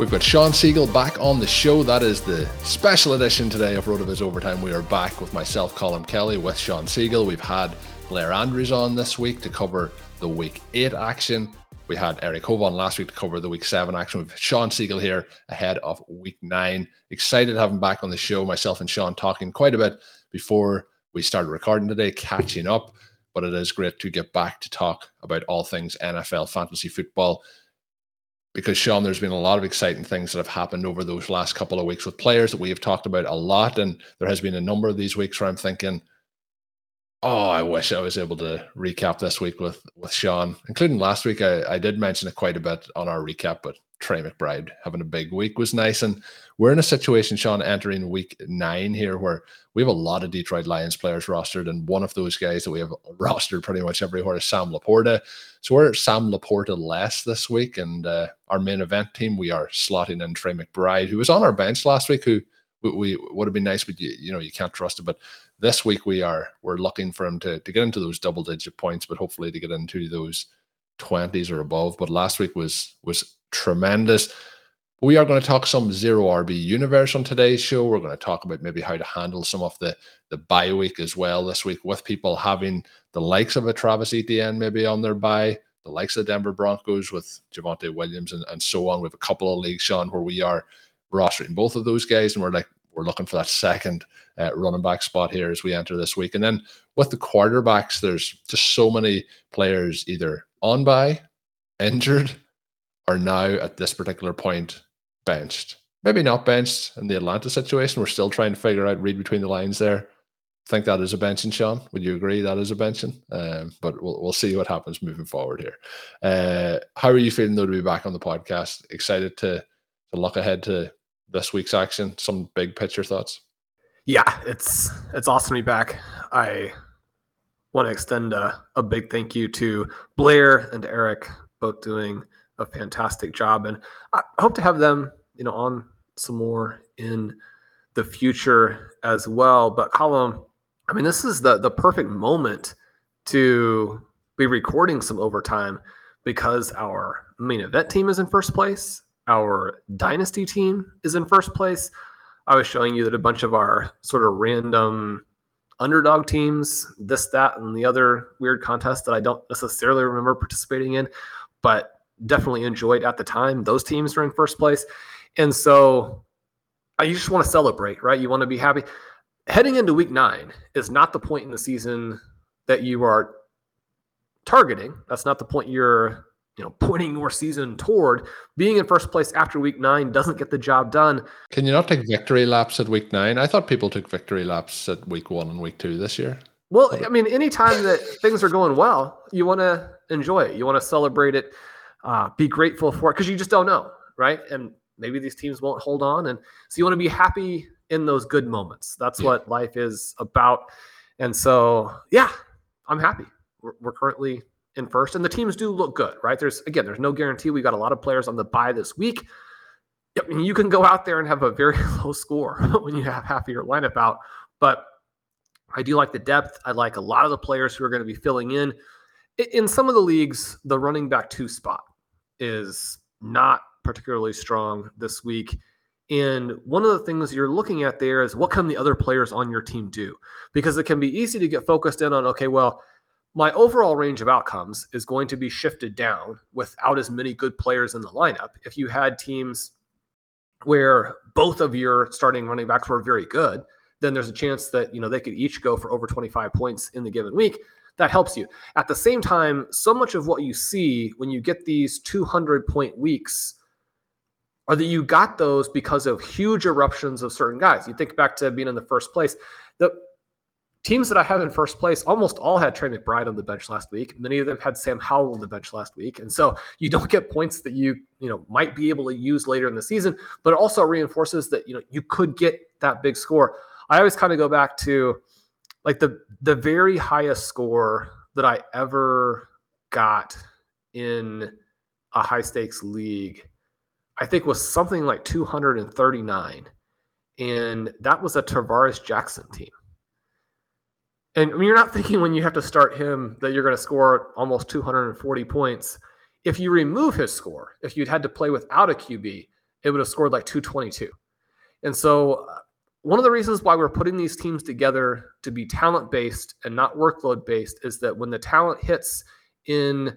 We've got Shawn Siegele back on the show. That is the special edition today of RotoViz Overtime. We are back with myself, Colm Kelly, with Shawn Siegele. We've had Blair Andrews on this week to cover the week eight action. We had Eric Hovan last week to cover the week seven action. We've Shawn Siegele here ahead of week nine. Excited to have him back on the show. Myself and Shawn talking quite a bit before we started recording today, catching up. But it is great to get back to talk about all things NFL fantasy football because Shawn, there's been a lot of exciting things that have happened over those last couple of weeks with players that we have talked about a lot. And there has been a number of these weeks where I'm thinking, oh, I wish I was able to recap this week with with Shawn, including last week. I, I did mention it quite a bit on our recap, but Trey McBride having a big week was nice. And we're in a situation, Shawn, entering week nine here where we have a lot of Detroit Lions players rostered. And one of those guys that we have rostered pretty much everywhere is Sam LaPorta. So we're Sam LaPorta less this week. And uh, our main event team, we are slotting in Trey McBride, who was on our bench last week, who we, we would have been nice, but you, you know, you can't trust him. But this week we are we're looking for him to, to get into those double digit points, but hopefully to get into those 20s or above. But last week was was tremendous. We are going to talk some zero RB universe on today's show. We're going to talk about maybe how to handle some of the the bye week as well this week with people having the likes of a Travis Etienne maybe on their bye, the likes of Denver Broncos with Javonte Williams and, and so on. We have a couple of leagues, Shawn, where we are rostering both of those guys, and we're like we're looking for that second uh, running back spot here as we enter this week. And then with the quarterbacks, there's just so many players either on by, injured, or now at this particular point benched. Maybe not benched in the Atlanta situation. We're still trying to figure out, read between the lines there. I think that is a benching, Shawn. Would you agree that is a benching? Um, but we'll, we'll see what happens moving forward here. Uh, how are you feeling though to be back on the podcast? Excited to to look ahead to this week's action? Some big picture thoughts? Yeah, it's it's awesome to be back. I want to extend a, a big thank you to Blair and Eric, both doing a fantastic job, and I hope to have them, you know, on some more in the future as well. But Colm, I mean, this is the the perfect moment to be recording some overtime because our main event team is in first place our dynasty team is in first place. I was showing you that a bunch of our sort of random underdog teams, this, that, and the other weird contest that I don't necessarily remember participating in, but definitely enjoyed at the time. Those teams are in first place. And so uh, you just want to celebrate, right? You want to be happy. Heading into week nine is not the point in the season that you are targeting. That's not the point you're you know, pointing your season toward being in first place after week nine doesn't get the job done. Can you not take victory laps at week nine? I thought people took victory laps at week one and week two this year. Well, I mean, anytime that things are going well, you want to enjoy it. You want to celebrate it, uh, be grateful for it because you just don't know, right? And maybe these teams won't hold on. And so you want to be happy in those good moments. That's what life is about. And so, yeah, I'm happy. We're, we're currently in first, and the teams do look good, right? There's again, there's no guarantee. We got a lot of players on the bye this week. I mean, you can go out there and have a very low score when you have half of your lineup out, but I do like the depth. I like a lot of the players who are going to be filling in. In some of the leagues, the running back two spot is not particularly strong this week. And one of the things you're looking at there is what can the other players on your team do? Because it can be easy to get focused in on, okay, well, my overall range of outcomes is going to be shifted down without as many good players in the lineup. If you had teams where both of your starting running backs were very good, then there's a chance that you know they could each go for over 25 points in the given week. That helps you. At the same time, so much of what you see when you get these 200 point weeks are that you got those because of huge eruptions of certain guys. You think back to being in the first place. The teams that I have in first place almost all had Trey McBride on the bench last week. Many of them had Sam Howell on the bench last week. And so you don't get points that you, you know, might be able to use later in the season, but it also reinforces that, you know, you could get that big score. I always kind of go back to like the the very highest score that I ever got in a high stakes league, I think was something like 239. And that was a Tarvaris Jackson team. And I mean, you're not thinking when you have to start him that you're going to score almost 240 points. If you remove his score, if you'd had to play without a QB, it would have scored like 222. And so, one of the reasons why we're putting these teams together to be talent based and not workload based is that when the talent hits in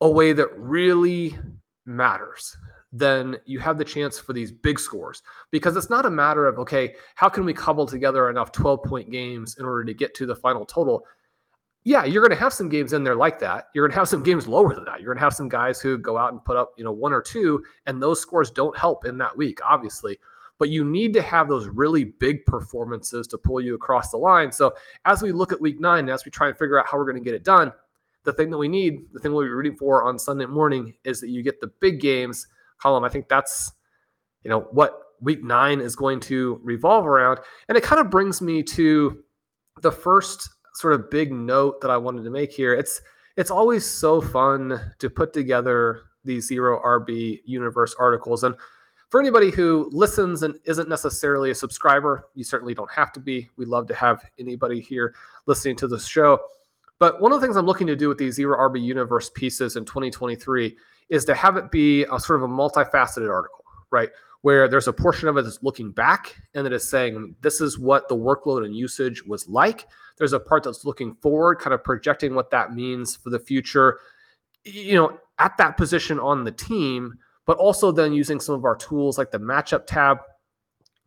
a way that really matters, then you have the chance for these big scores because it's not a matter of, okay, how can we cobble together enough 12 point games in order to get to the final total? Yeah, you're going to have some games in there like that. You're going to have some games lower than that. You're going to have some guys who go out and put up, you know, one or two, and those scores don't help in that week, obviously. But you need to have those really big performances to pull you across the line. So as we look at week nine, as we try and figure out how we're going to get it done, the thing that we need, the thing we'll be rooting for on Sunday morning is that you get the big games Colm. I think that's, you know, what week nine is going to revolve around. And it kind of brings me to the first sort of big note that I wanted to make here. It's it's always so fun to put together these zero RB universe articles. And for anybody who listens and isn't necessarily a subscriber, you certainly don't have to be. We love to have anybody here listening to the show. But one of the things I'm looking to do with these zero RB universe pieces in 2023 is to have it be a sort of a multifaceted article, right? Where there's a portion of it that's looking back and that is saying this is what the workload and usage was like. There's a part that's looking forward, kind of projecting what that means for the future, you know, at that position on the team, but also then using some of our tools like the matchup tab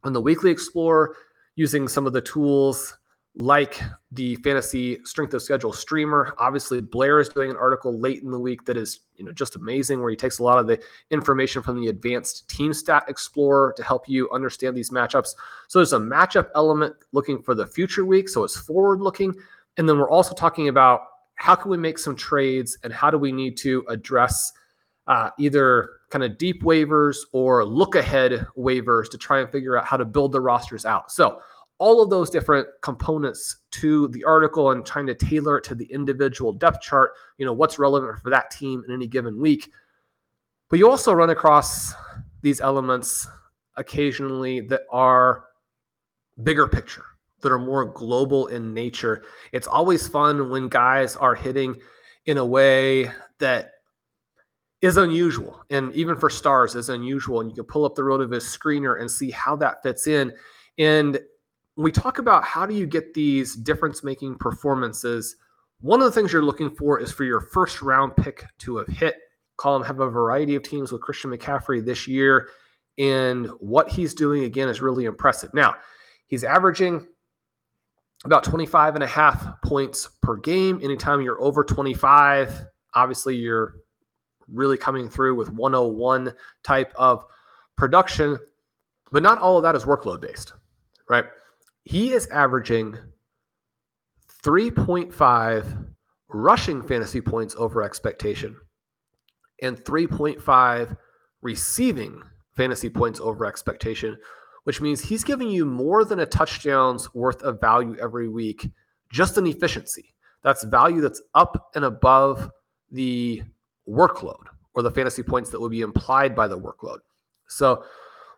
on the weekly explorer, using some of the tools like the fantasy strength of schedule streamer. Obviously, Blair is doing an article late in the week that is, you know, just amazing where he takes a lot of the information from the advanced team stat explorer to help you understand these matchups. So there's a matchup element looking for the future week, so it's forward looking. And then we're also talking about how can we make some trades and how do we need to address uh, either kind of deep waivers or look ahead waivers to try and figure out how to build the rosters out. So all of those different components to the article and trying to tailor it to the individual depth chart, you know, what's relevant for that team in any given week. But you also run across these elements occasionally that are bigger picture, that are more global in nature. It's always fun when guys are hitting in a way that is unusual and even for stars is unusual and you can pull up the RotoViz screener and see how that fits in and we talk about how do you get these difference making performances, one of the things you're looking for is for your first round pick to have hit. Colm have a variety of teams with Christian McCaffrey this year, and what he's doing again is really impressive. Now, he's averaging about 25 and a half points per game. Anytime you're over 25, obviously you're really coming through with 101 type of production, but not all of that is workload based, right? He is averaging 3.5 rushing fantasy points over expectation and 3.5 receiving fantasy points over expectation, which means he's giving you more than a touchdown's worth of value every week, just in efficiency. That's value that's up and above the workload or the fantasy points that would be implied by the workload. So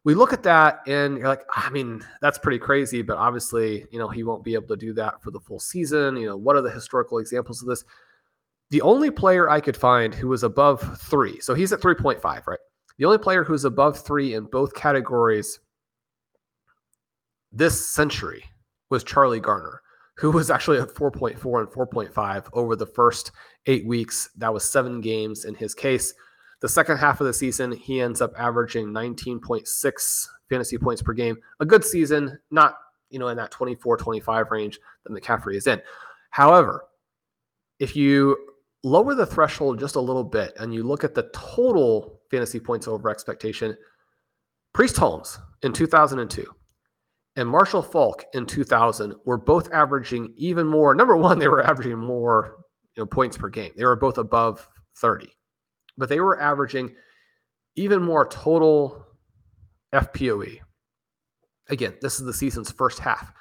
we look at that and you're like, I mean, that's pretty crazy, but obviously, you know, he won't be able to do that for the full season. You know, what are the historical examples of this? The only player I could find who was above three, so he's at 3.5, right? The only player who's above three in both categories this century was Charlie Garner, who was actually at 4.4 and 4.5 over the first eight weeks. That was seven games in his case. The second half of the season, he ends up averaging 19.6 fantasy points per game. A good season, not you know in that 24 25 range that McCaffrey is in. However, if you lower the threshold just a little bit and you look at the total fantasy points over expectation, Priest Holmes in 2002 and Marshall Faulk in 2000 were both averaging even more. Number one, they were averaging more you know, points per game. They were both above 30, but they were averaging even more total FPOE. Again, this is the season's first half.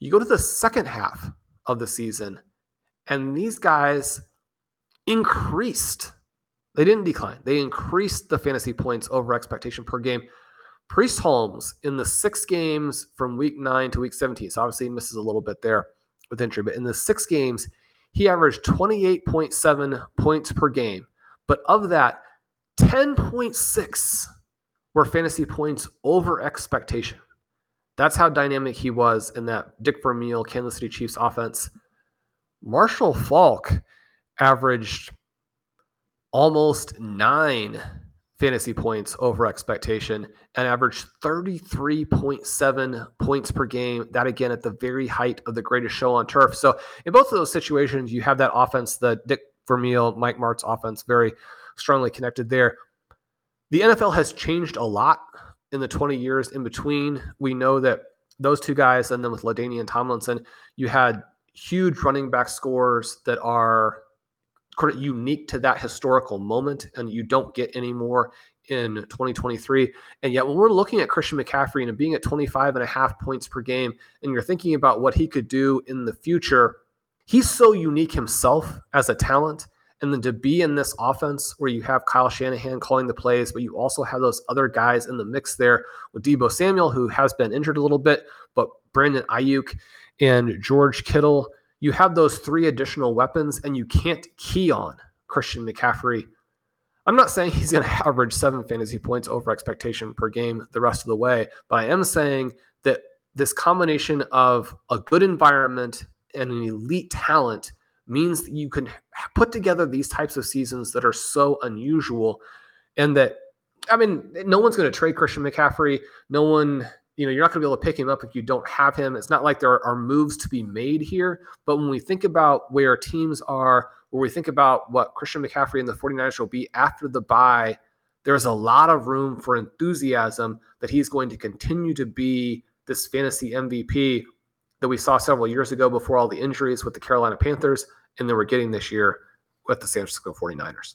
You go to the second half of the season, and these guys increased. They didn't decline. They increased the fantasy points over expectation per game. Priest Holmes in the six games from week nine to week 17. So obviously he misses a little bit there with injury, but in the six games, he averaged 28.7 points per game. But of that, 10.6 were fantasy points over expectation. That's how dynamic he was in that Dick Vermeil Kansas City Chiefs offense. Marshall Faulk averaged almost nine fantasy points over expectation and averaged 33.7 points per game. That again at the very height of the greatest show on turf. So in both of those situations, you have that offense, the Dick Vermeil, Mike Martz offense, very strongly connected there. The NFL has changed a lot in the 20 years in between. We know that those two guys, and then with LaDainian Tomlinson, you had huge running back scores that are unique to that historical moment, and you don't get any more in 2023. And yet, when we're looking at Christian McCaffrey and being at 25 and a half points per game, and you're thinking about what he could do in the future, he's so unique himself as a talent. And then to be in this offense where you have Kyle Shanahan calling the plays, but you also have those other guys in the mix there with Deebo Samuel, who has been injured a little bit, but Brandon Aiyuk and George Kittle you have those three additional weapons and you can't key on Christian McCaffrey. I'm not saying he's going to average seven fantasy points over expectation per game the rest of the way, but I am saying that this combination of a good environment and an elite talent means that you can put together these types of seasons that are so unusual and that I mean, no one's going to trade Christian McCaffrey. No one you know, you're not going to be able to pick him up if you don't have him. It's not like there are moves to be made here. But when we think about where teams are, where we think about what Christian McCaffrey and the 49ers will be after the bye, there's a lot of room for enthusiasm that he's going to continue to be this fantasy MVP that we saw several years ago before all the injuries with the Carolina Panthers and that we're getting this year with the San Francisco 49ers.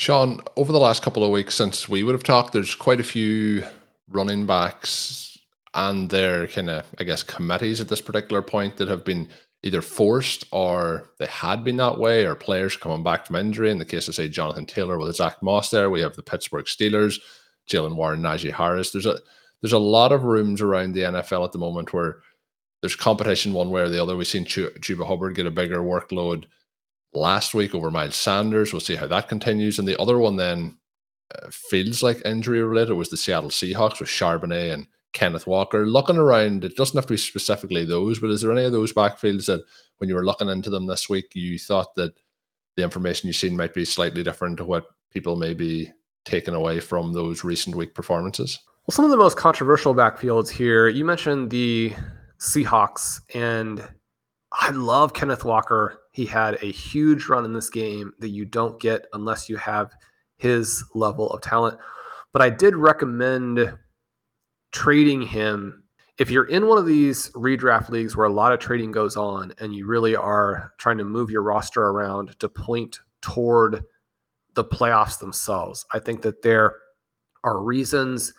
Shawn, over the last couple of weeks since we would have talked, there's quite a few running backs and their kind of, I guess, committees at this particular point that have been either forced or they had been that way, or players coming back from injury. In the case of, say, Jonathan Taylor with Zach Moss there, we have the Pittsburgh Steelers, Jaylen Warren, Najee Harris. There's a there's a lot of rooms around the NFL at the moment where there's competition one way or the other. We've seen Chuba Hubbard get a bigger workload last week over Miles Sanders. We'll see how that continues. And the other one then uh, feels like injury related was the Seattle Seahawks with Charbonnet and Kenneth Walker. Looking around, it doesn't have to be specifically those, but is there any of those backfields that when you were looking into them this week, you thought that the information you've seen might be slightly different to what people may be taking away from those recent week performances? Well, some of the most controversial backfields here, you mentioned the Seahawks, and I love Kenneth Walker. He had a huge run in this game that you don't get unless you have his level of talent. But I did recommend trading him. If you're in one of these redraft leagues where a lot of trading goes on and you really are trying to move your roster around to point toward the playoffs themselves, I think that there are reasons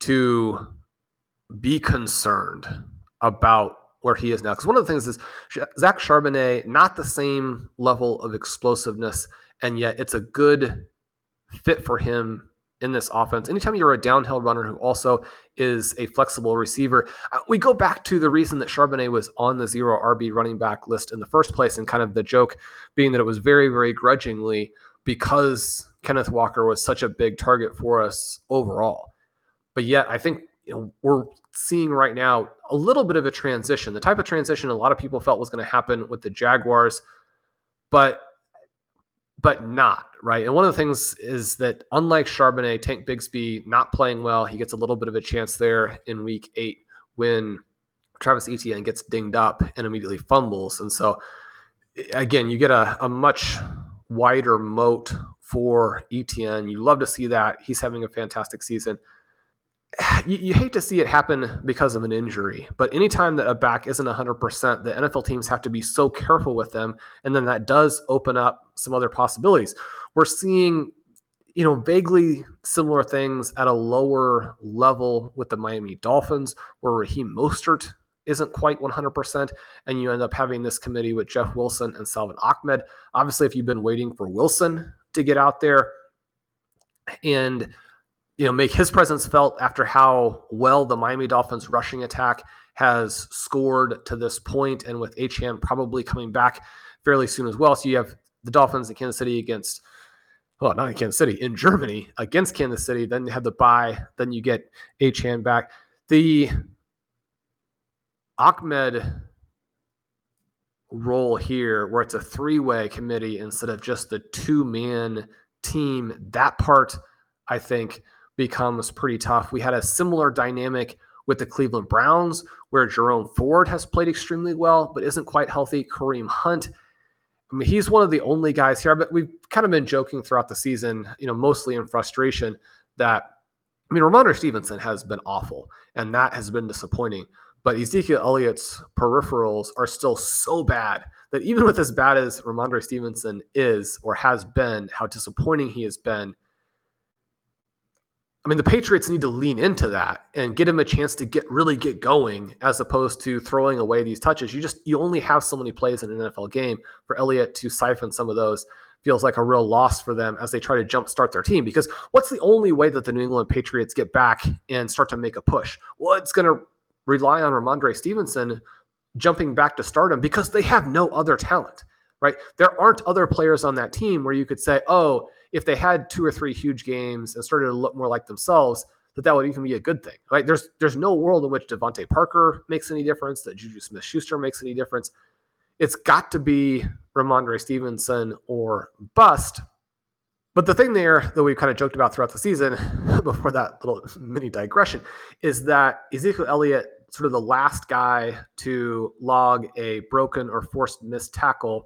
to be concerned about where he is now. Because one of the things is Zach Charbonnet, not the same level of explosiveness, and yet it's a good fit for him in this offense. Anytime you're a downhill runner who also is a flexible receiver, uh, we go back to the reason that Charbonnet was on the zero RB running back list in the first place, and kind of the joke being that it was very, very grudgingly because Kenneth Walker was such a big target for us overall. But yet, I think you know, we're seeing right now a little bit of a transition, the type of transition a lot of people felt was going to happen with the Jaguars, but but not right. And one of the things is that unlike Charbonnet, Tank Bigsby not playing well, he gets a little bit of a chance there in Week Eight when Travis Etienne gets dinged up and immediately fumbles, and so again, you get a, a much wider moat for Etienne. You love to see that he's having a fantastic season you, you, hate to see it happen because of an injury, but anytime that a back isn't 100%, the NFL teams have to be so careful with them. And then that does open up some other possibilities. We're seeing, you know, vaguely similar things at a lower level with the Miami Dolphins, where Raheem Mostert isn't quite 100%. And you end up having this committee with Jeff Wilson and Salvon Ahmed. Obviously, if you've been waiting for Wilson to get out there, and you know, make his presence felt after how well the Miami Dolphins rushing attack has scored to this point, and with Achane probably coming back fairly soon as well. So you have the Dolphins in Kansas City against, well, not in Kansas City, in Germany against Kansas City. Then you have the bye. Then you get Achane back. The Ahmed role here, where it's a three-way committee instead of just the two-man team, that part I think becomes pretty tough. We had a similar dynamic with the Cleveland Browns, where Jerome Ford has played extremely well, but isn't quite healthy. Kareem Hunt, I mean, he's one of the only guys here, but we've kind of been joking throughout the season, you know, mostly in frustration that, I mean, Rhamondre Stevenson has been awful, and that has been disappointing. But Ezekiel Elliott's peripherals are still so bad that even with as bad as Rhamondre Stevenson is or has been, how disappointing he has been, I mean, the Patriots need to lean into that and get him a chance to get really get going as opposed to throwing away these touches. You just you only have so many plays in an NFL game for Elliott to siphon some of those feels like a real loss for them as they try to jumpstart their team. Because what's the only way that the New England Patriots get back and start to make a push? Well, it's going to rely on Rhamondre Stevenson jumping back to stardom because they have no other talent, right? There aren't other players on that team where you could say, oh, if they had two or three huge games and started to look more like themselves, that that would even be a good thing, right? There's there's no world in which DeVante Parker makes any difference, that Juju Smith-Schuster makes any difference. It's got to be Rhamondre Stevenson or bust. But the thing there that we kind of joked about throughout the season, before that little mini digression, is that Ezekiel Elliott, sort of the last guy to log a broken or forced missed tackle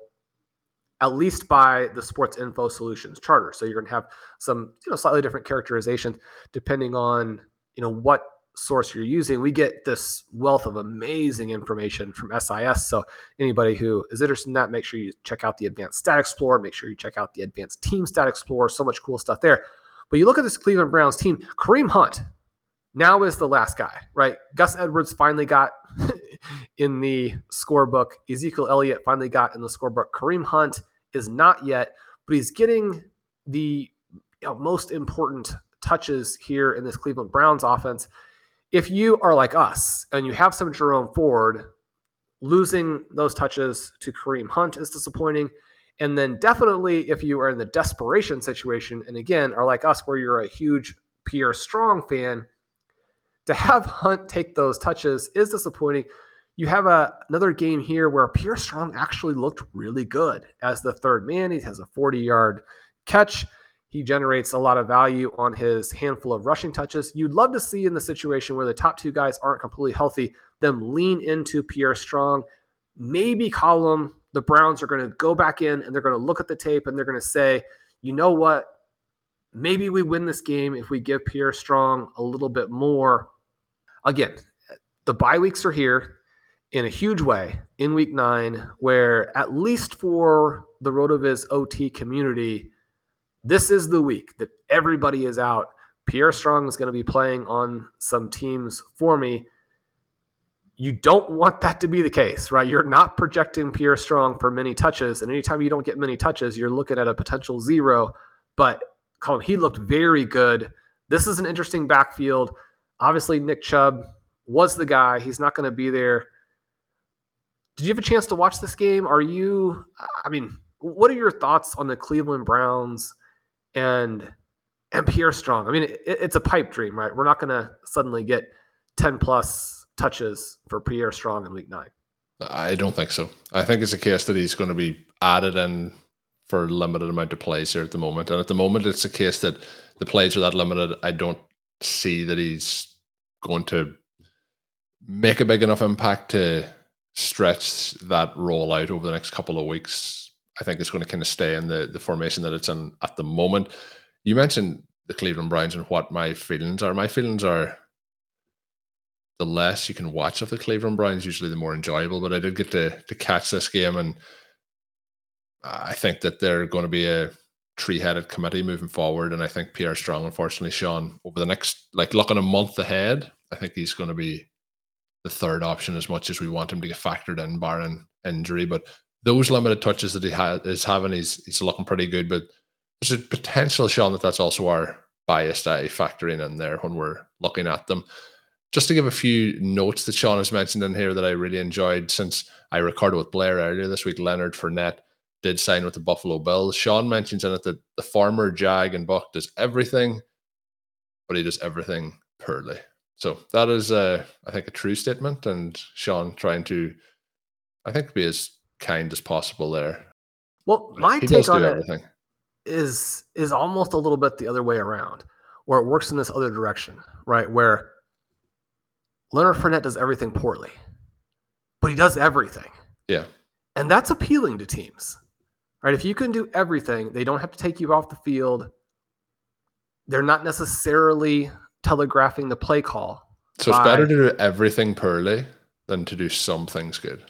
at least by the Sports Info Solutions charter. So you're going to have some, you know, slightly different characterization depending on, you know, what source you're using. We get this wealth of amazing information from SIS. So anybody who is interested in that, make sure you check out the Advanced Stat Explorer. Make sure you check out the Advanced Team Stat Explorer. So much cool stuff there. But you look at this Cleveland Browns team, Kareem Hunt now is the last guy, right? Gus Edwards finally got in the scorebook. Ezekiel Elliott finally got in the scorebook. Kareem Hunt is not yet, but he's getting the you know, most important touches here in this Cleveland Browns offense. If you are like us and you have some Jerome Ford, losing those touches to Kareem Hunt is disappointing. And then definitely if you are in the desperation situation, and again, are like us where you're a huge Pierre Strong fan, to have Hunt take those touches is disappointing. You have a, another game here where Pierre Strong actually looked really good as the third man. He has a 40 yard catch. He generates a lot of value on his handful of rushing touches. You'd love to see in the situation where the top two guys aren't completely healthy, them lean into Pierre Strong, maybe him. The Browns are going to go back in and they're going to look at the tape and they're going to say, you know what? Maybe we win this game if we give Pierre Strong a little bit more. Again, the bye weeks are here in a huge way in week nine, where at least for the RotoViz OT community, this is the week that everybody is out. Pierre Strong is going to be playing on some teams for me. You don't want that to be the case, right? You're not projecting Pierre Strong for many touches. And anytime you don't get many touches, you're looking at a potential zero. But Colm, he looked very good. This is an interesting backfield. Obviously, Nick Chubb was the guy. He's not going to be there did you have a chance to watch this game? Are you, I mean, what are your thoughts on the Cleveland Browns and and Pierre Strong? I mean, it, it's a pipe dream, right? We're not going to suddenly get 10 plus touches for Pierre Strong in week nine. I don't think so. I think it's a case that he's going to be added in for a limited amount of plays here at the moment. And at the moment, it's a case that the plays are that limited. I don't see that he's going to make a big enough impact to stretch that roll out over the next couple of weeks, I think it's going to kind of stay in the, the formation that it's in at the moment. You mentioned the Cleveland Browns and what my feelings are. My feelings are the less you can watch of the Cleveland Browns, usually the more enjoyable. But I did get to to catch this game, and I think that they're going to be a tree headed committee moving forward. And I think Pierre Strong, unfortunately, Shawn, over the next like looking a month ahead, I think he's going to be the third option as much as we want him to get factored in, barring injury. But those limited touches that he ha- is having, he's he's looking pretty good. But there's a potential, Shawn, that that's also our biased eye factoring in there when we're looking at them. Just to give a few notes that Shawn has mentioned in here that I really enjoyed since I recorded with Blair earlier this week, Leonard Fournette did sign with the Buffalo Bills. Shawn mentions in it that the former Jag and Buck does everything, but he does everything poorly. So that is, uh, I think, a true statement. And Shawn trying to, I think, be as kind as possible there. Well, my he take on everything. it is is almost a little bit the other way around, where it works in this other direction, right? Where Leonard Fournette does everything poorly, but he does everything. Yeah, and that's appealing to teams, right? If you can do everything, they don't have to take you off the field. They're not necessarily telegraphing the play call. So by, it's better to do everything poorly than to do some things good.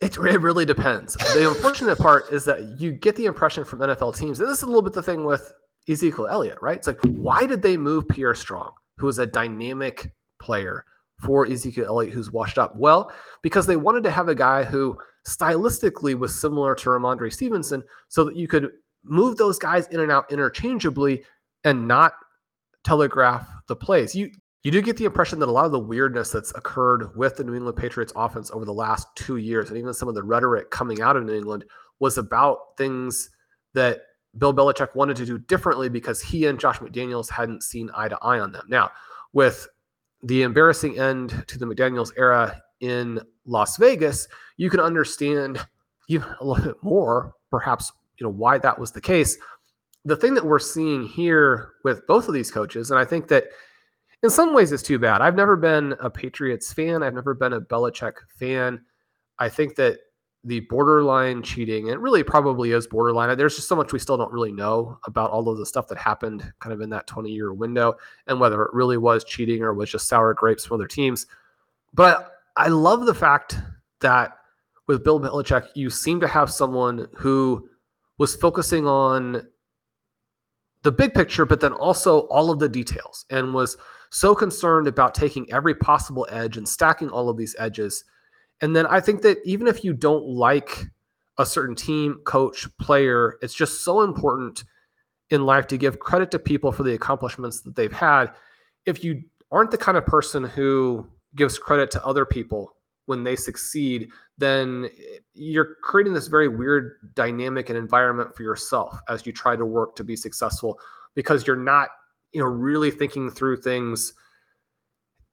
It, it really depends. The unfortunate part is that you get the impression from NFL teams, and this is a little bit the thing with Ezekiel Elliott, right? It's like, why did they move Pierre Strong, who is a dynamic player, for Ezekiel Elliott, who's washed up? Well, because they wanted to have a guy who stylistically was similar to Rhamondre Stevenson so that you could move those guys in and out interchangeably and not telegraph the plays. You you do get the impression that a lot of the weirdness that's occurred with the New England Patriots offense over the last two years, and even some of the rhetoric coming out of New England, was about things that Bill Belichick wanted to do differently because he and Josh McDaniels hadn't seen eye to eye on them. Now, with the embarrassing end to the McDaniels era in Las Vegas, you can understand even a little bit more, perhaps, you know, why that was the case. The thing that we're seeing here with both of these coaches, and I think that in some ways it's too bad. I've never been a Patriots fan. I've never been a Belichick fan. I think that the borderline cheating, and really probably is borderline. There's just so much we still don't really know about all of the stuff that happened kind of in that 20 year window and whether it really was cheating or was just sour grapes from other teams. But I love the fact that with Bill Belichick, you seem to have someone who was focusing on the big picture, but then also all of the details and was so concerned about taking every possible edge and stacking all of these edges. And then I think that even if you don't like a certain team, coach, player, it's just so important in life to give credit to people for the accomplishments that they've had. If you aren't the kind of person who gives credit to other people when they succeed, then you're creating this very weird dynamic and environment for yourself as you try to work to be successful because you're not you know really thinking through things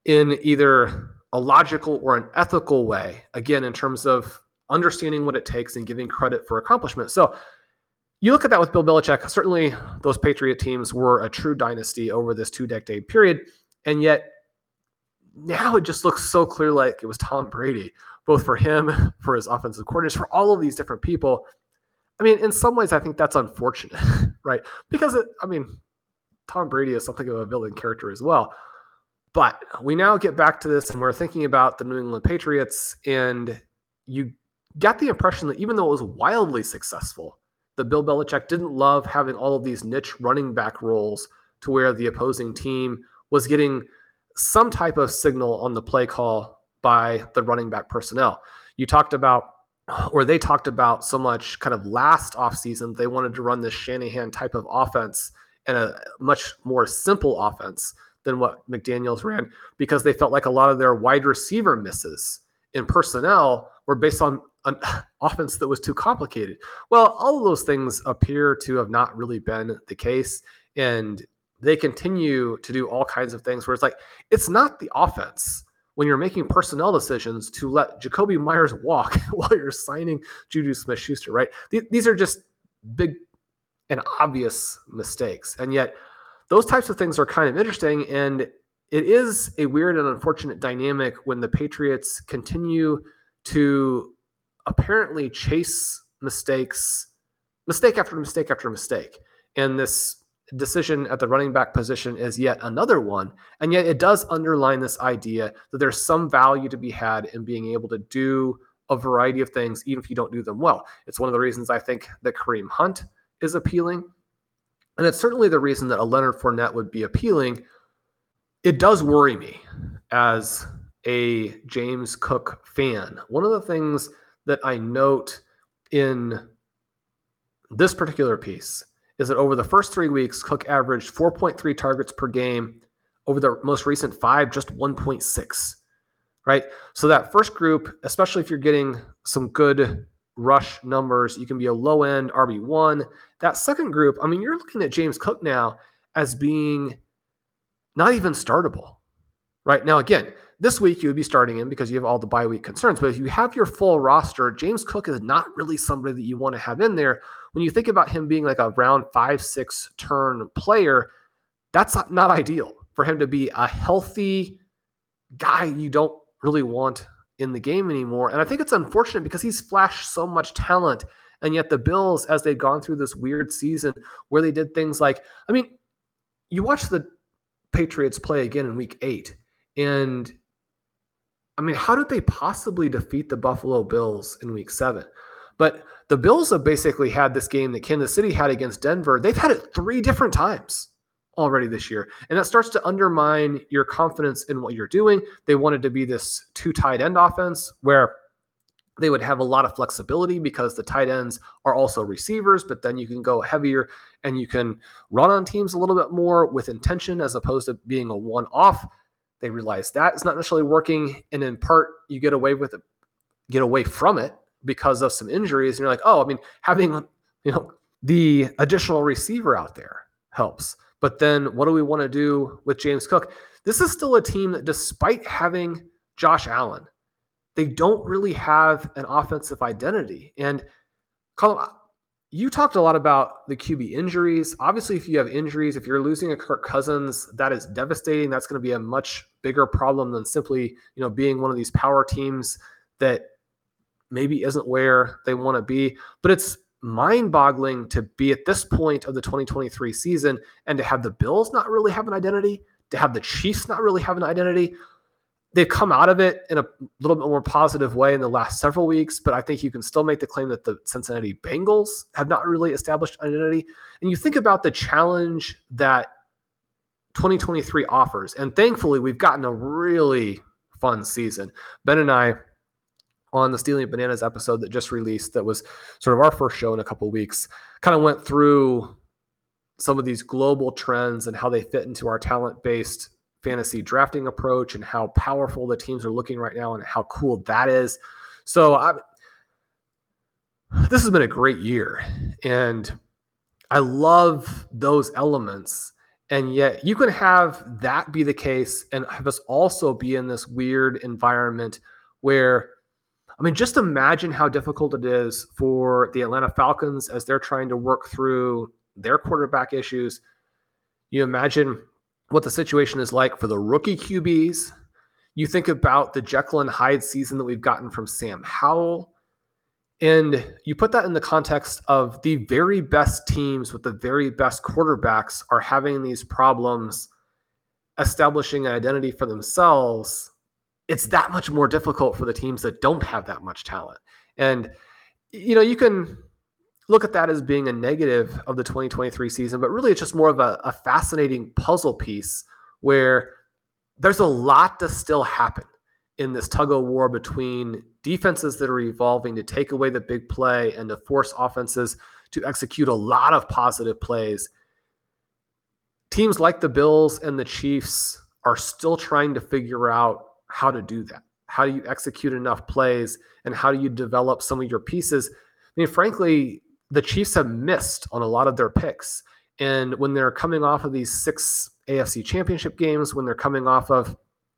in either a logical or an ethical way again in terms of understanding what it takes and giving credit for accomplishment. So you look at that with bill belichick certainly those patriot teams were a true dynasty over this two decade period and yet now it just looks so clear like it was tom brady both for him for his offensive coordinators for all of these different people i mean in some ways i think that's unfortunate right because it, i mean Tom Brady is something of a villain character as well. But we now get back to this and we're thinking about the New England Patriots, and you got the impression that even though it was wildly successful, the Bill Belichick didn't love having all of these niche running back roles to where the opposing team was getting some type of signal on the play call by the running back personnel. You talked about or they talked about so much kind of last offseason, they wanted to run this Shanahan type of offense and a much more simple offense than what McDaniels ran because they felt like a lot of their wide receiver misses in personnel were based on an offense that was too complicated. Well, all of those things appear to have not really been the case. And they continue to do all kinds of things where it's like, it's not the offense when you're making personnel decisions to let Jakobi Meyers walk while you're signing Juju Smith Schuster, right? These are just big and obvious mistakes. And yet, those types of things are kind of interesting. And it is a weird and unfortunate dynamic when the Patriots continue to apparently chase mistakes, mistake after mistake after mistake. And this decision at the running back position is yet another one. And yet, it does underline this idea that there's some value to be had in being able to do a variety of things, even if you don't do them well. It's one of the reasons I think that Kareem Hunt is appealing. And it's certainly the reason that a Leonard Fournette would be appealing. It does worry me as a James Cook fan. One of the things that I note in this particular piece is that over the first three weeks, Cook averaged 4.3 targets per game. Over the most recent five, just 1.6. Right. So that first group, especially if you're getting some good rush numbers. You can be a low end RB1. That second group, I mean, you're looking at James Cook now as being not even startable. Right now, again, this week you would be starting him because you have all the bye week concerns. But if you have your full roster, James Cook is not really somebody that you want to have in there. When you think about him being like a round five, six turn player, that's not, not ideal for him to be a healthy guy you don't really want in the game anymore. And I think it's unfortunate because he's flashed so much talent. And yet the Bills, as they've gone through this weird season where they did things like, I mean, you watch the Patriots play again in week eight. And I mean, how did they possibly defeat the Buffalo Bills in week seven? But the Bills have basically had this game that Kansas City had against Denver. They've had it three different times already this year. And that starts to undermine your confidence in what you're doing. They wanted to be this two tight end offense where they would have a lot of flexibility because the tight ends are also receivers, but then you can go heavier and you can run on teams a little bit more with intention as opposed to being a one off. They realize that it's not necessarily working, and in part, you get away with it, get away from it because of some injuries. And you're like, oh, I mean, having you know the additional receiver out there helps. But then, what do we want to do with James Cook? This is still a team that, despite having Josh Allen, they don't really have an offensive identity. And Colm, you talked a lot about the QB injuries. Obviously, if you have injuries, if you're losing a Kirk Cousins, that is devastating. That's going to be a much bigger problem than simply, you know, being one of these power teams that maybe isn't where they want to be. But it's mind-boggling to be at this point of the 2023 season and to have the Bills not really have an identity, to have the Chiefs not really have an identity they've come out of it in a little bit more positive way in the last several weeks, but I think you can still make the claim that the Cincinnati Bengals have not really established identity. And you think about the challenge that 2023 offers, and thankfully we've gotten a really fun season. Ben and I on the Stealing Bananas episode that just released, that was sort of our first show in a couple weeks, kind of went through some of these global trends and how they fit into our talent based fantasy drafting approach and how powerful the teams are looking right now and how cool that is. So I this has been a great year and I love those elements. And yet you can have that be the case and have us also be in this weird environment where I mean, just imagine how difficult it is for the Atlanta Falcons as they're trying to work through their quarterback issues. You imagine what the situation is like for the rookie QBs. You think about the Jekyll and Hyde season that we've gotten from Sam Howell. And you put that in the context of the very best teams with the very best quarterbacks are having these problems establishing an identity for themselves. It's that much more difficult for the teams that don't have that much talent. And, you know, you can look at that as being a negative of the 2023 season, but really it's just more of a, a fascinating puzzle piece where there's a lot to still happen in this tug of war between defenses that are evolving to take away the big play and to force offenses to execute a lot of positive plays. Teams like the Bills and the Chiefs are still trying to figure out how to do that. How do you execute enough plays and how do you develop some of your pieces? I mean, frankly, the Chiefs have missed on a lot of their picks. And when they're coming off of these six AFC championship games, when they're coming off of,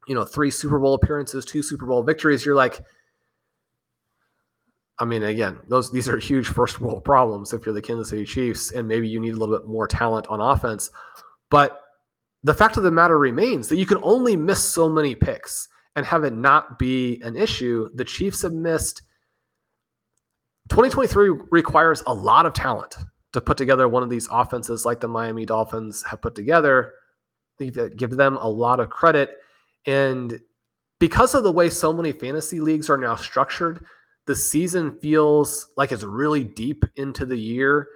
you know, three Super Bowl appearances, two Super Bowl victories, you're like, I mean, again, those these are huge first world problems if you're the Kansas City Chiefs, and maybe you need a little bit more talent on offense. But the fact of the matter remains that you can only miss so many picks and have it not be an issue. The Chiefs have missed 2023 requires a lot of talent to put together one of these offenses like the Miami Dolphins have put together. Give them a lot of credit. And because of the way so many fantasy leagues are now structured, the season feels like it's really deep into the year.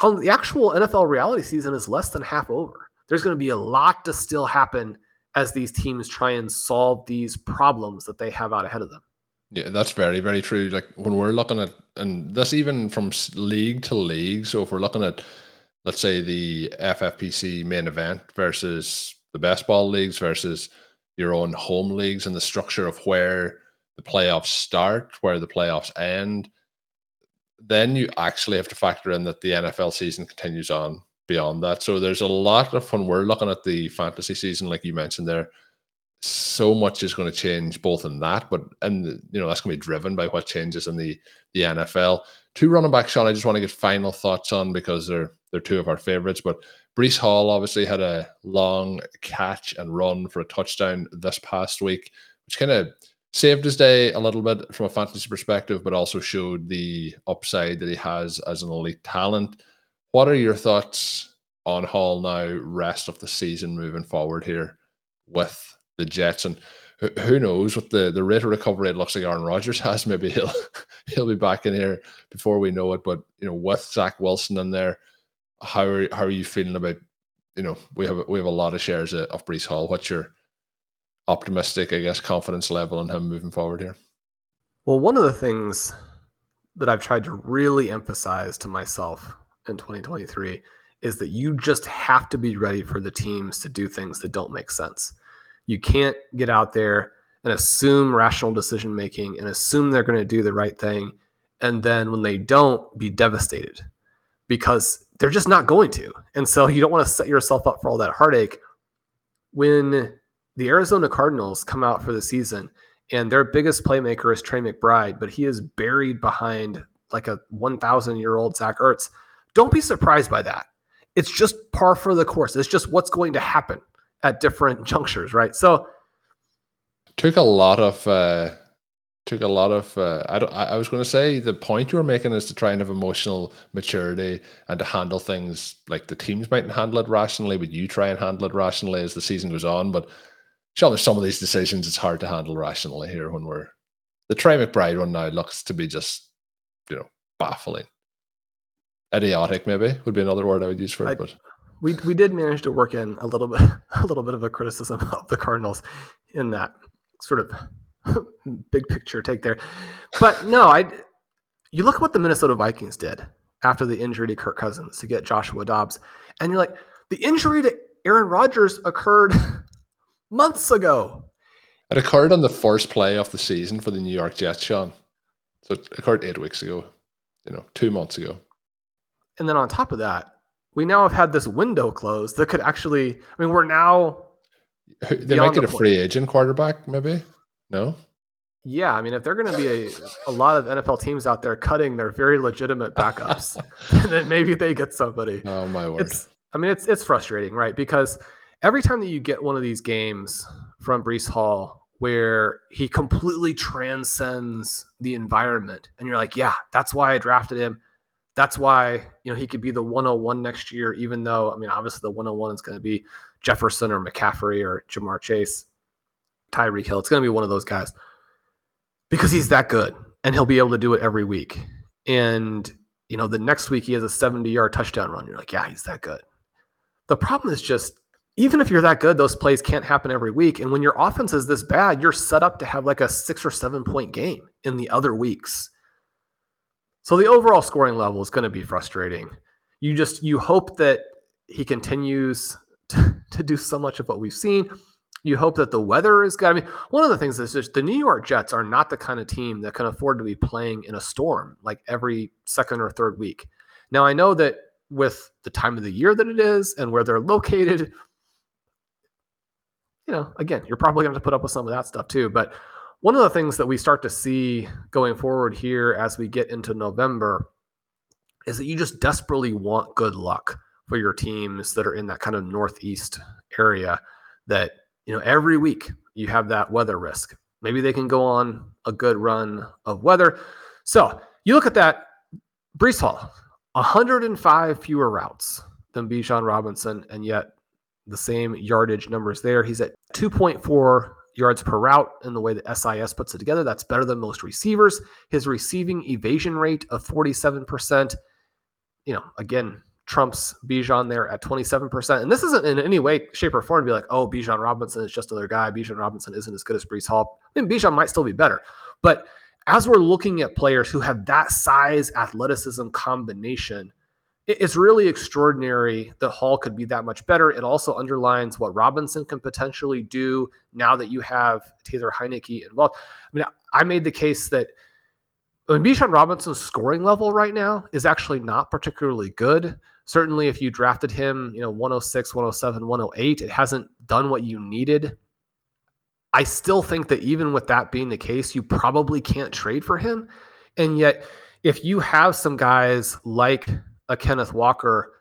The actual NFL reality season is less than half over. There's going to be a lot to still happen as these teams try and solve these problems that they have out ahead of them. Yeah, that's very, very true. Like when we're looking at, and this even from league to league. So if we're looking at, let's say, the FFPC main event versus the best ball leagues versus your own home leagues and the structure of where the playoffs start, where the playoffs end, then you actually have to factor in that the NFL season continues on beyond that. So there's a lot of fun. We're looking at the fantasy season, like you mentioned there so much is going to change both in that, but and you know that's going to be driven by what changes in the the NFL. Two running backs, Shawn. I just want to get final thoughts on because they're they're two of our favorites. But Breece Hall obviously had a long catch and run for a touchdown this past week, which kind of saved his day a little bit from a fantasy perspective, but also showed the upside that he has as an elite talent. What are your thoughts on Hall now, rest of the season moving forward here with the Jets. And who knows what the, the rate of recovery it looks like Aaron Rodgers has. Maybe he'll he'll be back in here before we know it. But you know, with Zach Wilson in there, how are how are you feeling about? You know, we have we have a lot of shares of, of Breece Hall. What's your optimistic, I guess, confidence level in him moving forward here? Well, one of the things that I've tried to really emphasize to myself in 2023 is that you just have to be ready for the teams to do things that don't make sense You can't get out there and assume rational decision making and assume they're going to do the right thing. And then when they don't, be devastated because they're just not going to. And so you don't want to set yourself up for all that heartache. When the Arizona Cardinals come out for the season and their biggest playmaker is Trey McBride, but he is buried behind like a 1,000 year old Zach Ertz, don't be surprised by that. It's just par for the course. It's just what's going to happen at different junctures, right? So, took a lot of uh, took a lot of uh, I don't I, I was going to say the point you were making is to try and have emotional maturity and to handle things like the teams mightn't handle it rationally, but you try and handle it rationally as the season goes on. But Shawn, there's some of these decisions it's hard to handle rationally here when we're the Trey McBride one now looks to be just you know baffling. Idiotic, maybe would be another word I would use for it. I, but we we did manage to work in a little bit a little bit of a criticism of the Cardinals in that sort of big picture take there. But no, I you look at what the Minnesota Vikings did after the injury to Kirk Cousins to get Joshua Dobbs, and you're like, the injury to Aaron Rodgers occurred months ago. It occurred on the first play of the season for the New York Jets, Shawn. So it occurred eight weeks ago, you know, two months ago. And then on top of that, we now have had this window closed that could actually, I mean, we're now. They might get a free agent quarterback, maybe? No? Yeah, I mean, if they're going to be a, a lot of NFL teams out there cutting their very legitimate backups, then maybe they get somebody. Oh my word! It's, I mean, it's it's frustrating, right? Because every time that you get one of these games from Breece Hall where he completely transcends the environment, and you're like, yeah, that's why I drafted him. That's why you know he could be the 101 next year, even though I mean, obviously the 101 is going to be Jefferson or McCaffrey or Ja'Marr Chase, Tyreek Hill. It's going to be one of those guys because he's that good and he'll be able to do it every week. And, you know, the next week he has a 70 yard touchdown run. You're like, yeah, he's that good. The problem is just, even if you're that good, those plays can't happen every week. And when your offense is this bad, you're set up to have like a six or seven point game in the other weeks. So the overall scoring level is going to be frustrating. You just, you hope that he continues to, to do so much of what we've seen. You hope that the weather is good. I mean, one of the things is just the New York Jets are not the kind of team that can afford to be playing in a storm like every second or third week. Now, I know that with the time of the year that it is and where they're located, you know, again, you're probably going to to put up with some of that stuff too. But one of the things that we start to see going forward here as we get into November is that you just desperately want good luck for your teams that are in that kind of northeast area that you know, every week you have that weather risk. Maybe they can go on a good run of weather. So you look at that, Breece Hall, 105 fewer routes than Bijan Robinson, and yet the same yardage numbers there. He's at 2.4 yards per route and the way that SIS puts it together. That's better than most receivers. His receiving evasion rate of 47%. You know, again, trumps Bijan there at 27%. And this isn't in any way, shape, or form to be like, oh, Bijan Robinson is just another guy. Bijan Robinson isn't as good as Breece Hall. I mean, Bijan might still be better. But as we're looking at players who have that size athleticism combination, it's really extraordinary that Hall could be that much better. It also underlines what Robinson can potentially do now that you have Taylor Heinicke involved. I mean, I made the case that I mean, Robinson's scoring level right now is actually not particularly good certainly if you drafted him, you know, 106, 107, 108, it hasn't done what you needed. I still think that even with that being the case, you probably can't trade for him. And yet, if you have some guys like a Kenneth Walker,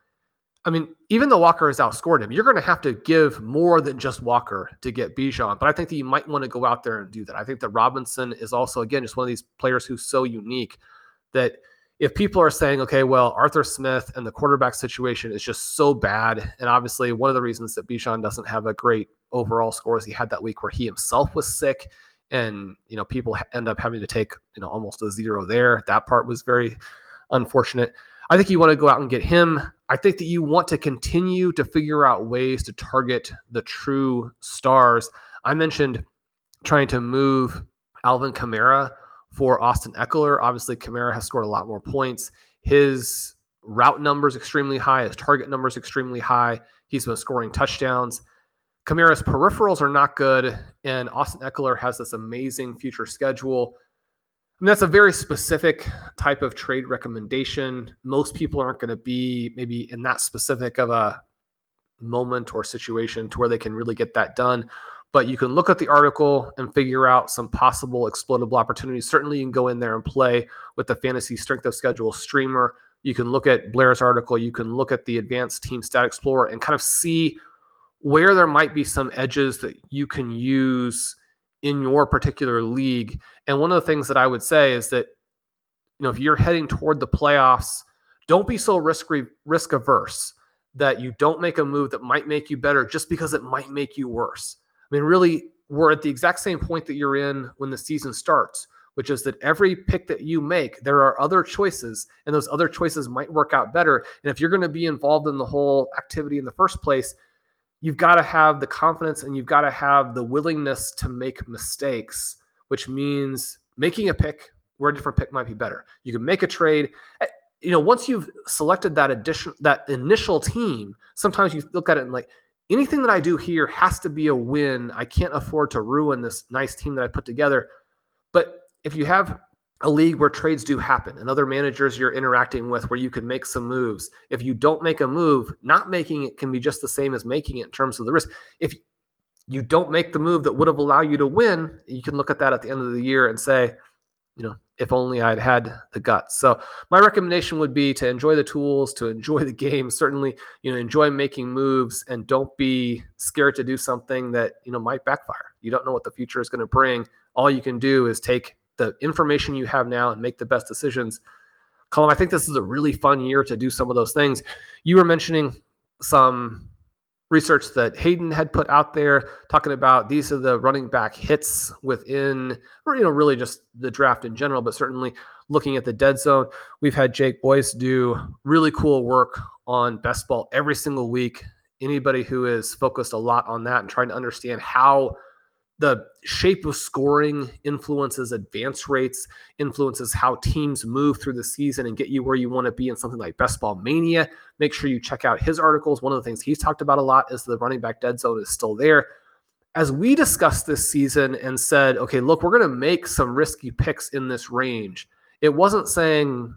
I mean, even though Walker has outscored him, you're going to have to give more than just Walker to get Bijan. But I think that you might want to go out there and do that. I think that Robinson is also, again, just one of these players who's so unique that – if people are saying, okay, well, Arthur Smith and the quarterback situation is just so bad, and obviously one of the reasons that Bijan doesn't have a great overall score is he had that week where he himself was sick, and you know people end up having to take you know almost a zero there. That part was very unfortunate. I think you want to go out and get him. I think that you want to continue to figure out ways to target the true stars. I mentioned trying to move Alvin Kamara for Austin Ekeler. Obviously, Kamara has scored a lot more points. His route numbers extremely high. His target numbers extremely high. He's been scoring touchdowns. Kamara's peripherals are not good, and Austin Ekeler has this amazing future schedule. Mean, that's a very specific type of trade recommendation. Most people aren't going to be maybe in that specific of a moment or situation to where they can really get that done. But you can look at the article and figure out some possible exploitable opportunities. Certainly, you can go in there and play with the fantasy strength of schedule streamer. You can look at Blair's article. You can look at the advanced team stat explorer and kind of see where there might be some edges that you can use in your particular league. And one of the things that I would say is that, you know, if you're heading toward the playoffs, don't be so risk risk averse that you don't make a move that might make you better just because it might make you worse. I mean, really, we're at the exact same point that you're in when the season starts, which is that every pick that you make, there are other choices, and those other choices might work out better. And if you're going to be involved in the whole activity in the first place, you've got to have the confidence and you've got to have the willingness to make mistakes, which means making a pick where a different pick might be better. You can make a trade. Eh, you know, once you've selected that addition, that initial team, sometimes you look at it and like anything that I do here has to be a win. I can't afford to ruin this nice team that I put together. But if you have a league where trades do happen and other managers you're interacting with where you can make some moves. If you don't make a move, not making it can be just the same as making it in terms of the risk. If you don't make the move that would have allowed you to win, you can look at that at the end of the year and say, you know, if only I'd had the guts. So my recommendation would be to enjoy the tools, to enjoy the game, certainly, you know, enjoy making moves and don't be scared to do something that, you know, might backfire. You don't know what the future is going to bring. All you can do is take the information you have now and make the best decisions. Colm, I think this is a really fun year to do some of those things. You were mentioning some research that Hayden had put out there talking about these are the running back hits within, or, you know, really just the draft in general, but certainly looking at the dead zone. We've had Jake Boyce do really cool work on best ball every single week. Anybody who is focused a lot on that and trying to understand how the shape of scoring influences advance rates, influences how teams move through the season and get you where you want to be in something like Best Ball Mania. Make sure you check out his articles. One of the things he's talked about a lot is the running back dead zone is still there. As we discussed this season and said, okay, look, we're going to make some risky picks in this range, it wasn't saying,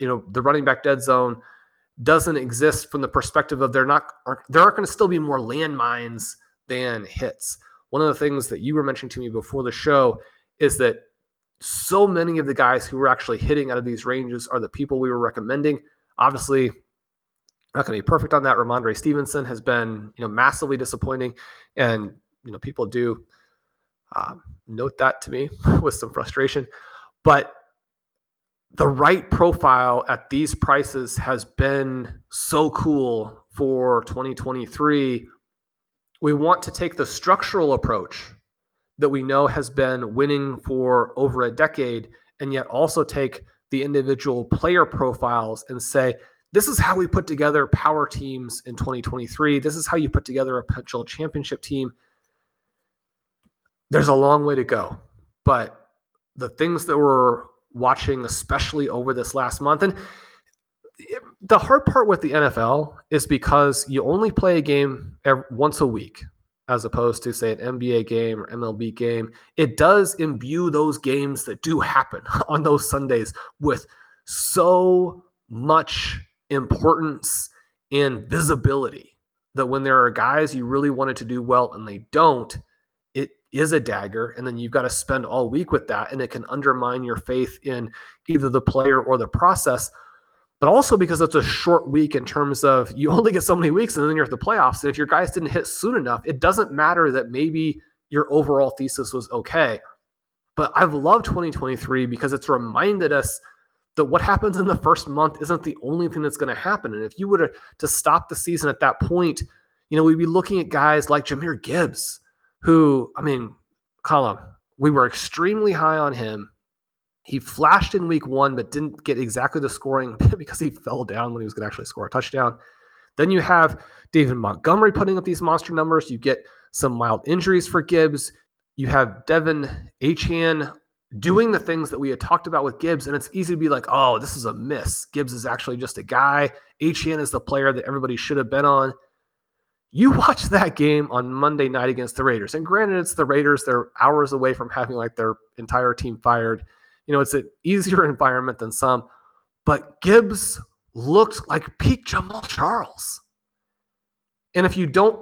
you know, the running back dead zone doesn't exist from the perspective of they're not, there aren't going to still be more landmines than hits one of the things that you were mentioning to me before the show is that so many of the guys who were actually hitting out of these ranges are the people we were recommending. Obviously, not going to be perfect on that. Rhamondre Stevenson has been, you know, massively disappointing, and you know, people do um, note that to me with some frustration. But the right profile at these prices has been so cool for 2023 we want to take the structural approach that we know has been winning for over a decade and yet also take the individual player profiles and say this is how we put together power teams in 2023 this is how you put together a potential championship team. There's a long way to go but the things that we're watching especially over this last month and the hard part with the NFL is because you only play a game every, once a week, as opposed to say an NBA game or MLB game. It does imbue those games that do happen on those Sundays with so much importance and visibility that when there are guys you really wanted to do well and they don't, it is a dagger. And then you've got to spend all week with that. And it can undermine your faith in either the player or the process but also because it's a short week in terms of you only get so many weeks and then you're at the playoffs. And if your guys didn't hit soon enough, it doesn't matter that maybe your overall thesis was okay. But I've loved 2023 because it's reminded us that what happens in the first month isn't the only thing that's going to happen. And if you were to, to stop the season at that point, you know, we'd be looking at guys like Jahmyr Gibbs, who, I mean, Colm, we were extremely high on him he flashed in week one, but didn't get exactly the scoring because he fell down when he was going to actually score a touchdown. Then you have David Montgomery putting up these monster numbers. You get some mild injuries for Gibbs. You have De'Von Achane doing the things that we had talked about with Gibbs, and it's easy to be like, oh, this is a miss. Gibbs is actually just a guy. Achane is the player that everybody should have been on. You watch that game on Monday night against the Raiders, and granted, it's the Raiders. They're hours away from having like their entire team fired. You know, it's an easier environment than some, but Gibbs looked like peak Jamaal Charles. And if you don't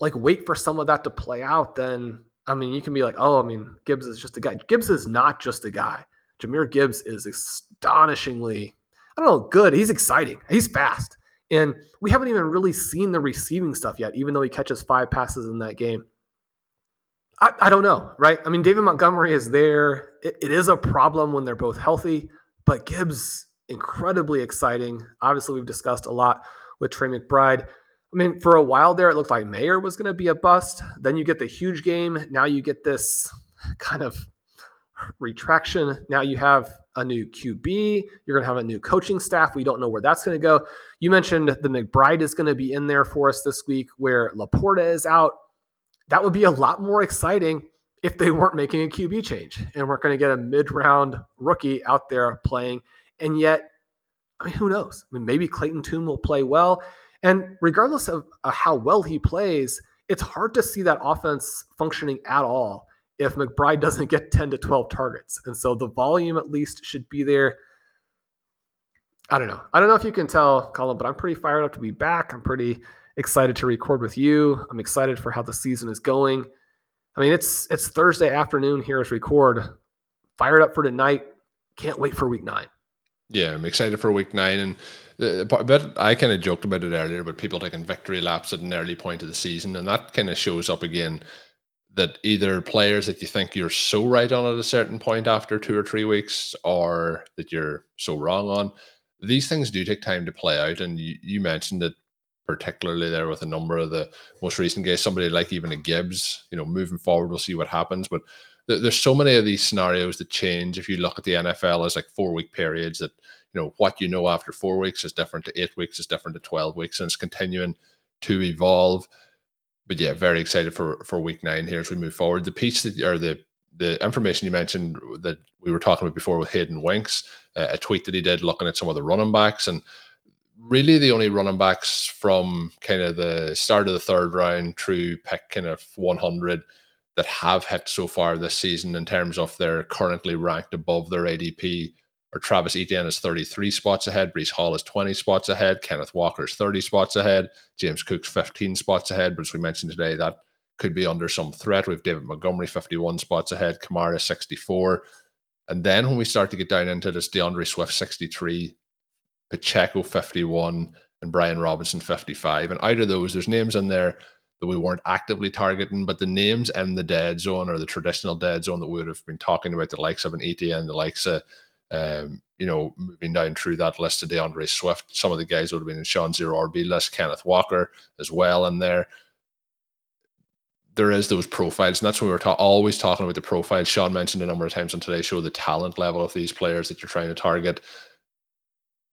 like wait for some of that to play out, then I mean, you can be like, oh, I mean, Gibbs is just a guy. Gibbs is not just a guy. Jahmyr Gibbs is astonishingly, I don't know, good. He's exciting. He's fast. And we haven't even really seen the receiving stuff yet, even though he catches five passes in that game. I, I don't know, right? I mean, David Montgomery is there. It, it is a problem when they're both healthy, but Gibbs, incredibly exciting. Obviously, we've discussed a lot with Trey McBride. I mean, for a while there, it looked like Mayer was going to be a bust. Then you get the huge game. Now you get this kind of retraction. Now you have a new QB. You're going to have a new coaching staff. We don't know where that's going to go. You mentioned the McBride is going to be in there for us this week where LaPorta is out. That would be a lot more exciting if they weren't making a QB change and we're going to get a mid round rookie out there playing. And yet, I mean, who knows? I mean, maybe Clayton Tune will play well. And regardless of how well he plays, it's hard to see that offense functioning at all if McBride doesn't get 10 to 12 targets. And so the volume at least should be there. I don't know. I don't know if you can tell, Colm, but I'm pretty fired up to be back. I'm pretty excited to record with you. I'm excited for how the season is going. I mean, it's it's Thursday afternoon here as record. Fired up for tonight. Can't wait for week nine. Yeah, I'm excited for week nine. And uh, but I kind of joked about it earlier, but people taking victory laps at an early point of the season, and that kind of shows up again. That either players that you think you're so right on at a certain point after two or three weeks, or that you're so wrong on. These things do take time to play out, and you, you mentioned it particularly there with a number of the most recent guys. Somebody like even a Gibbs, you know, moving forward, we'll see what happens. But there's so many of these scenarios that change. If you look at the NFL as like four week periods, that you know what you know after four weeks is different to eight weeks is different to 12 weeks and it's continuing to evolve but yeah very excited for for week nine here as we move forward the piece that or the the information you mentioned that we were talking about before with Hayden Winks, uh, a tweet that he did looking at some of the running backs and really the only running backs from kind of the start of the third round through pick kind of 100 that have hit so far this season in terms of they're currently ranked above their ADP or Travis Etienne is 33 spots ahead. Breece Hall is 20 spots ahead. Kenneth Walker is 30 spots ahead. James Cook's 15 spots ahead. But as we mentioned today, that could be under some threat. We have David Montgomery 51 spots ahead. Kamara 64. And then when we start to get down into this, D'Andre Swift 63, Pacheco 51, and Brian Robinson 55. And out of those, there's names in there that we weren't actively targeting, but the names in the dead zone or the traditional dead zone that we would have been talking about, the likes of an Etienne, the likes of um, you know, moving down through that list to D'Andre Swift, some of the guys would have been in Shawn Zero RB list, Kenneth Walker as well in there. There is those profiles, and that's when we were ta- always talking about the profiles. Shawn mentioned a number of times on today's show the talent level of these players that you're trying to target,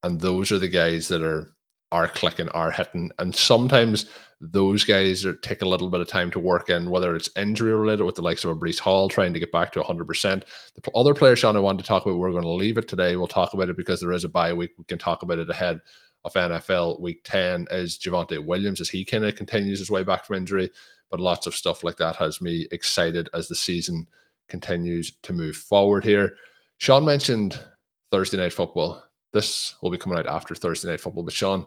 and those are the guys that are are clicking, are hitting, and sometimes those guys are, take a little bit of time to work in, whether it's injury related with the likes of a Breece Hall trying to get back to 100%. The other player, Shawn, I wanted to talk about, we're going to leave it today. We'll talk about it because there is a bye week. We can talk about it ahead of NFL week 10 is Javonte Williams as he kind of continues his way back from injury. But lots of stuff like that has me excited as the season continues to move forward here. Shawn mentioned Thursday night football. This will be coming out after Thursday night football. But Shawn,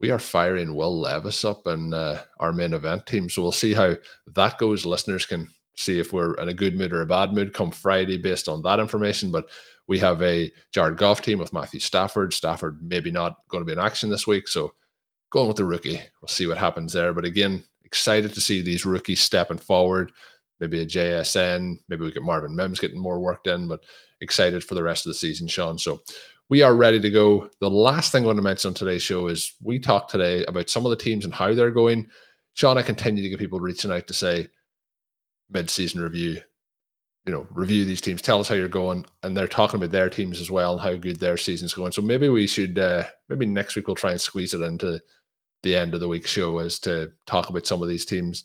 we are firing Will Levis up in uh, our main event team. So we'll see how that goes. Listeners can see if we're in a good mood or a bad mood come Friday based on that information. But we have a Jared Goff team with Matthew Stafford. Stafford maybe not going to be in action this week. So going with the rookie. We'll see what happens there. But again, excited to see these rookies stepping forward. Maybe a JSN. Maybe we get Marvin Mims getting more work done. But excited for the rest of the season, Shawn. So we are ready to go. The last thing I want to mention on today's show is we talked today about some of the teams and how they're going. Shawn, I continue to get people reaching out to say mid-season review, you know, review these teams, tell us how you're going, and they're talking about their teams as well and how good their season's going. So maybe we should, uh, maybe next week we'll try and squeeze it into the end of the week show as to talk about some of these teams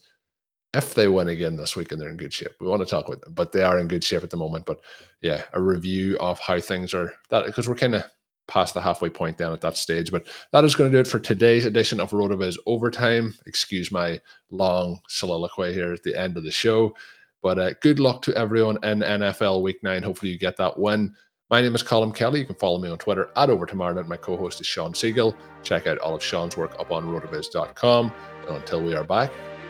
if they win again this week and they're in good shape. We want to talk with them, but they are in good shape at the moment. But yeah, a review of how things are that because we're kind of past the halfway point down at that stage. But that is going to do it for today's edition of RotoViz Overtime. Excuse my long soliloquy here at the end of the show. But uh, good luck to everyone in NFL Week 9. Hopefully, you get that win. My name is Colm Kelly. You can follow me on Twitter at OvertimeIreland. My co host is Shawn Siegele. Check out all of Shawn's work up on rotoviz.com. And until we are back,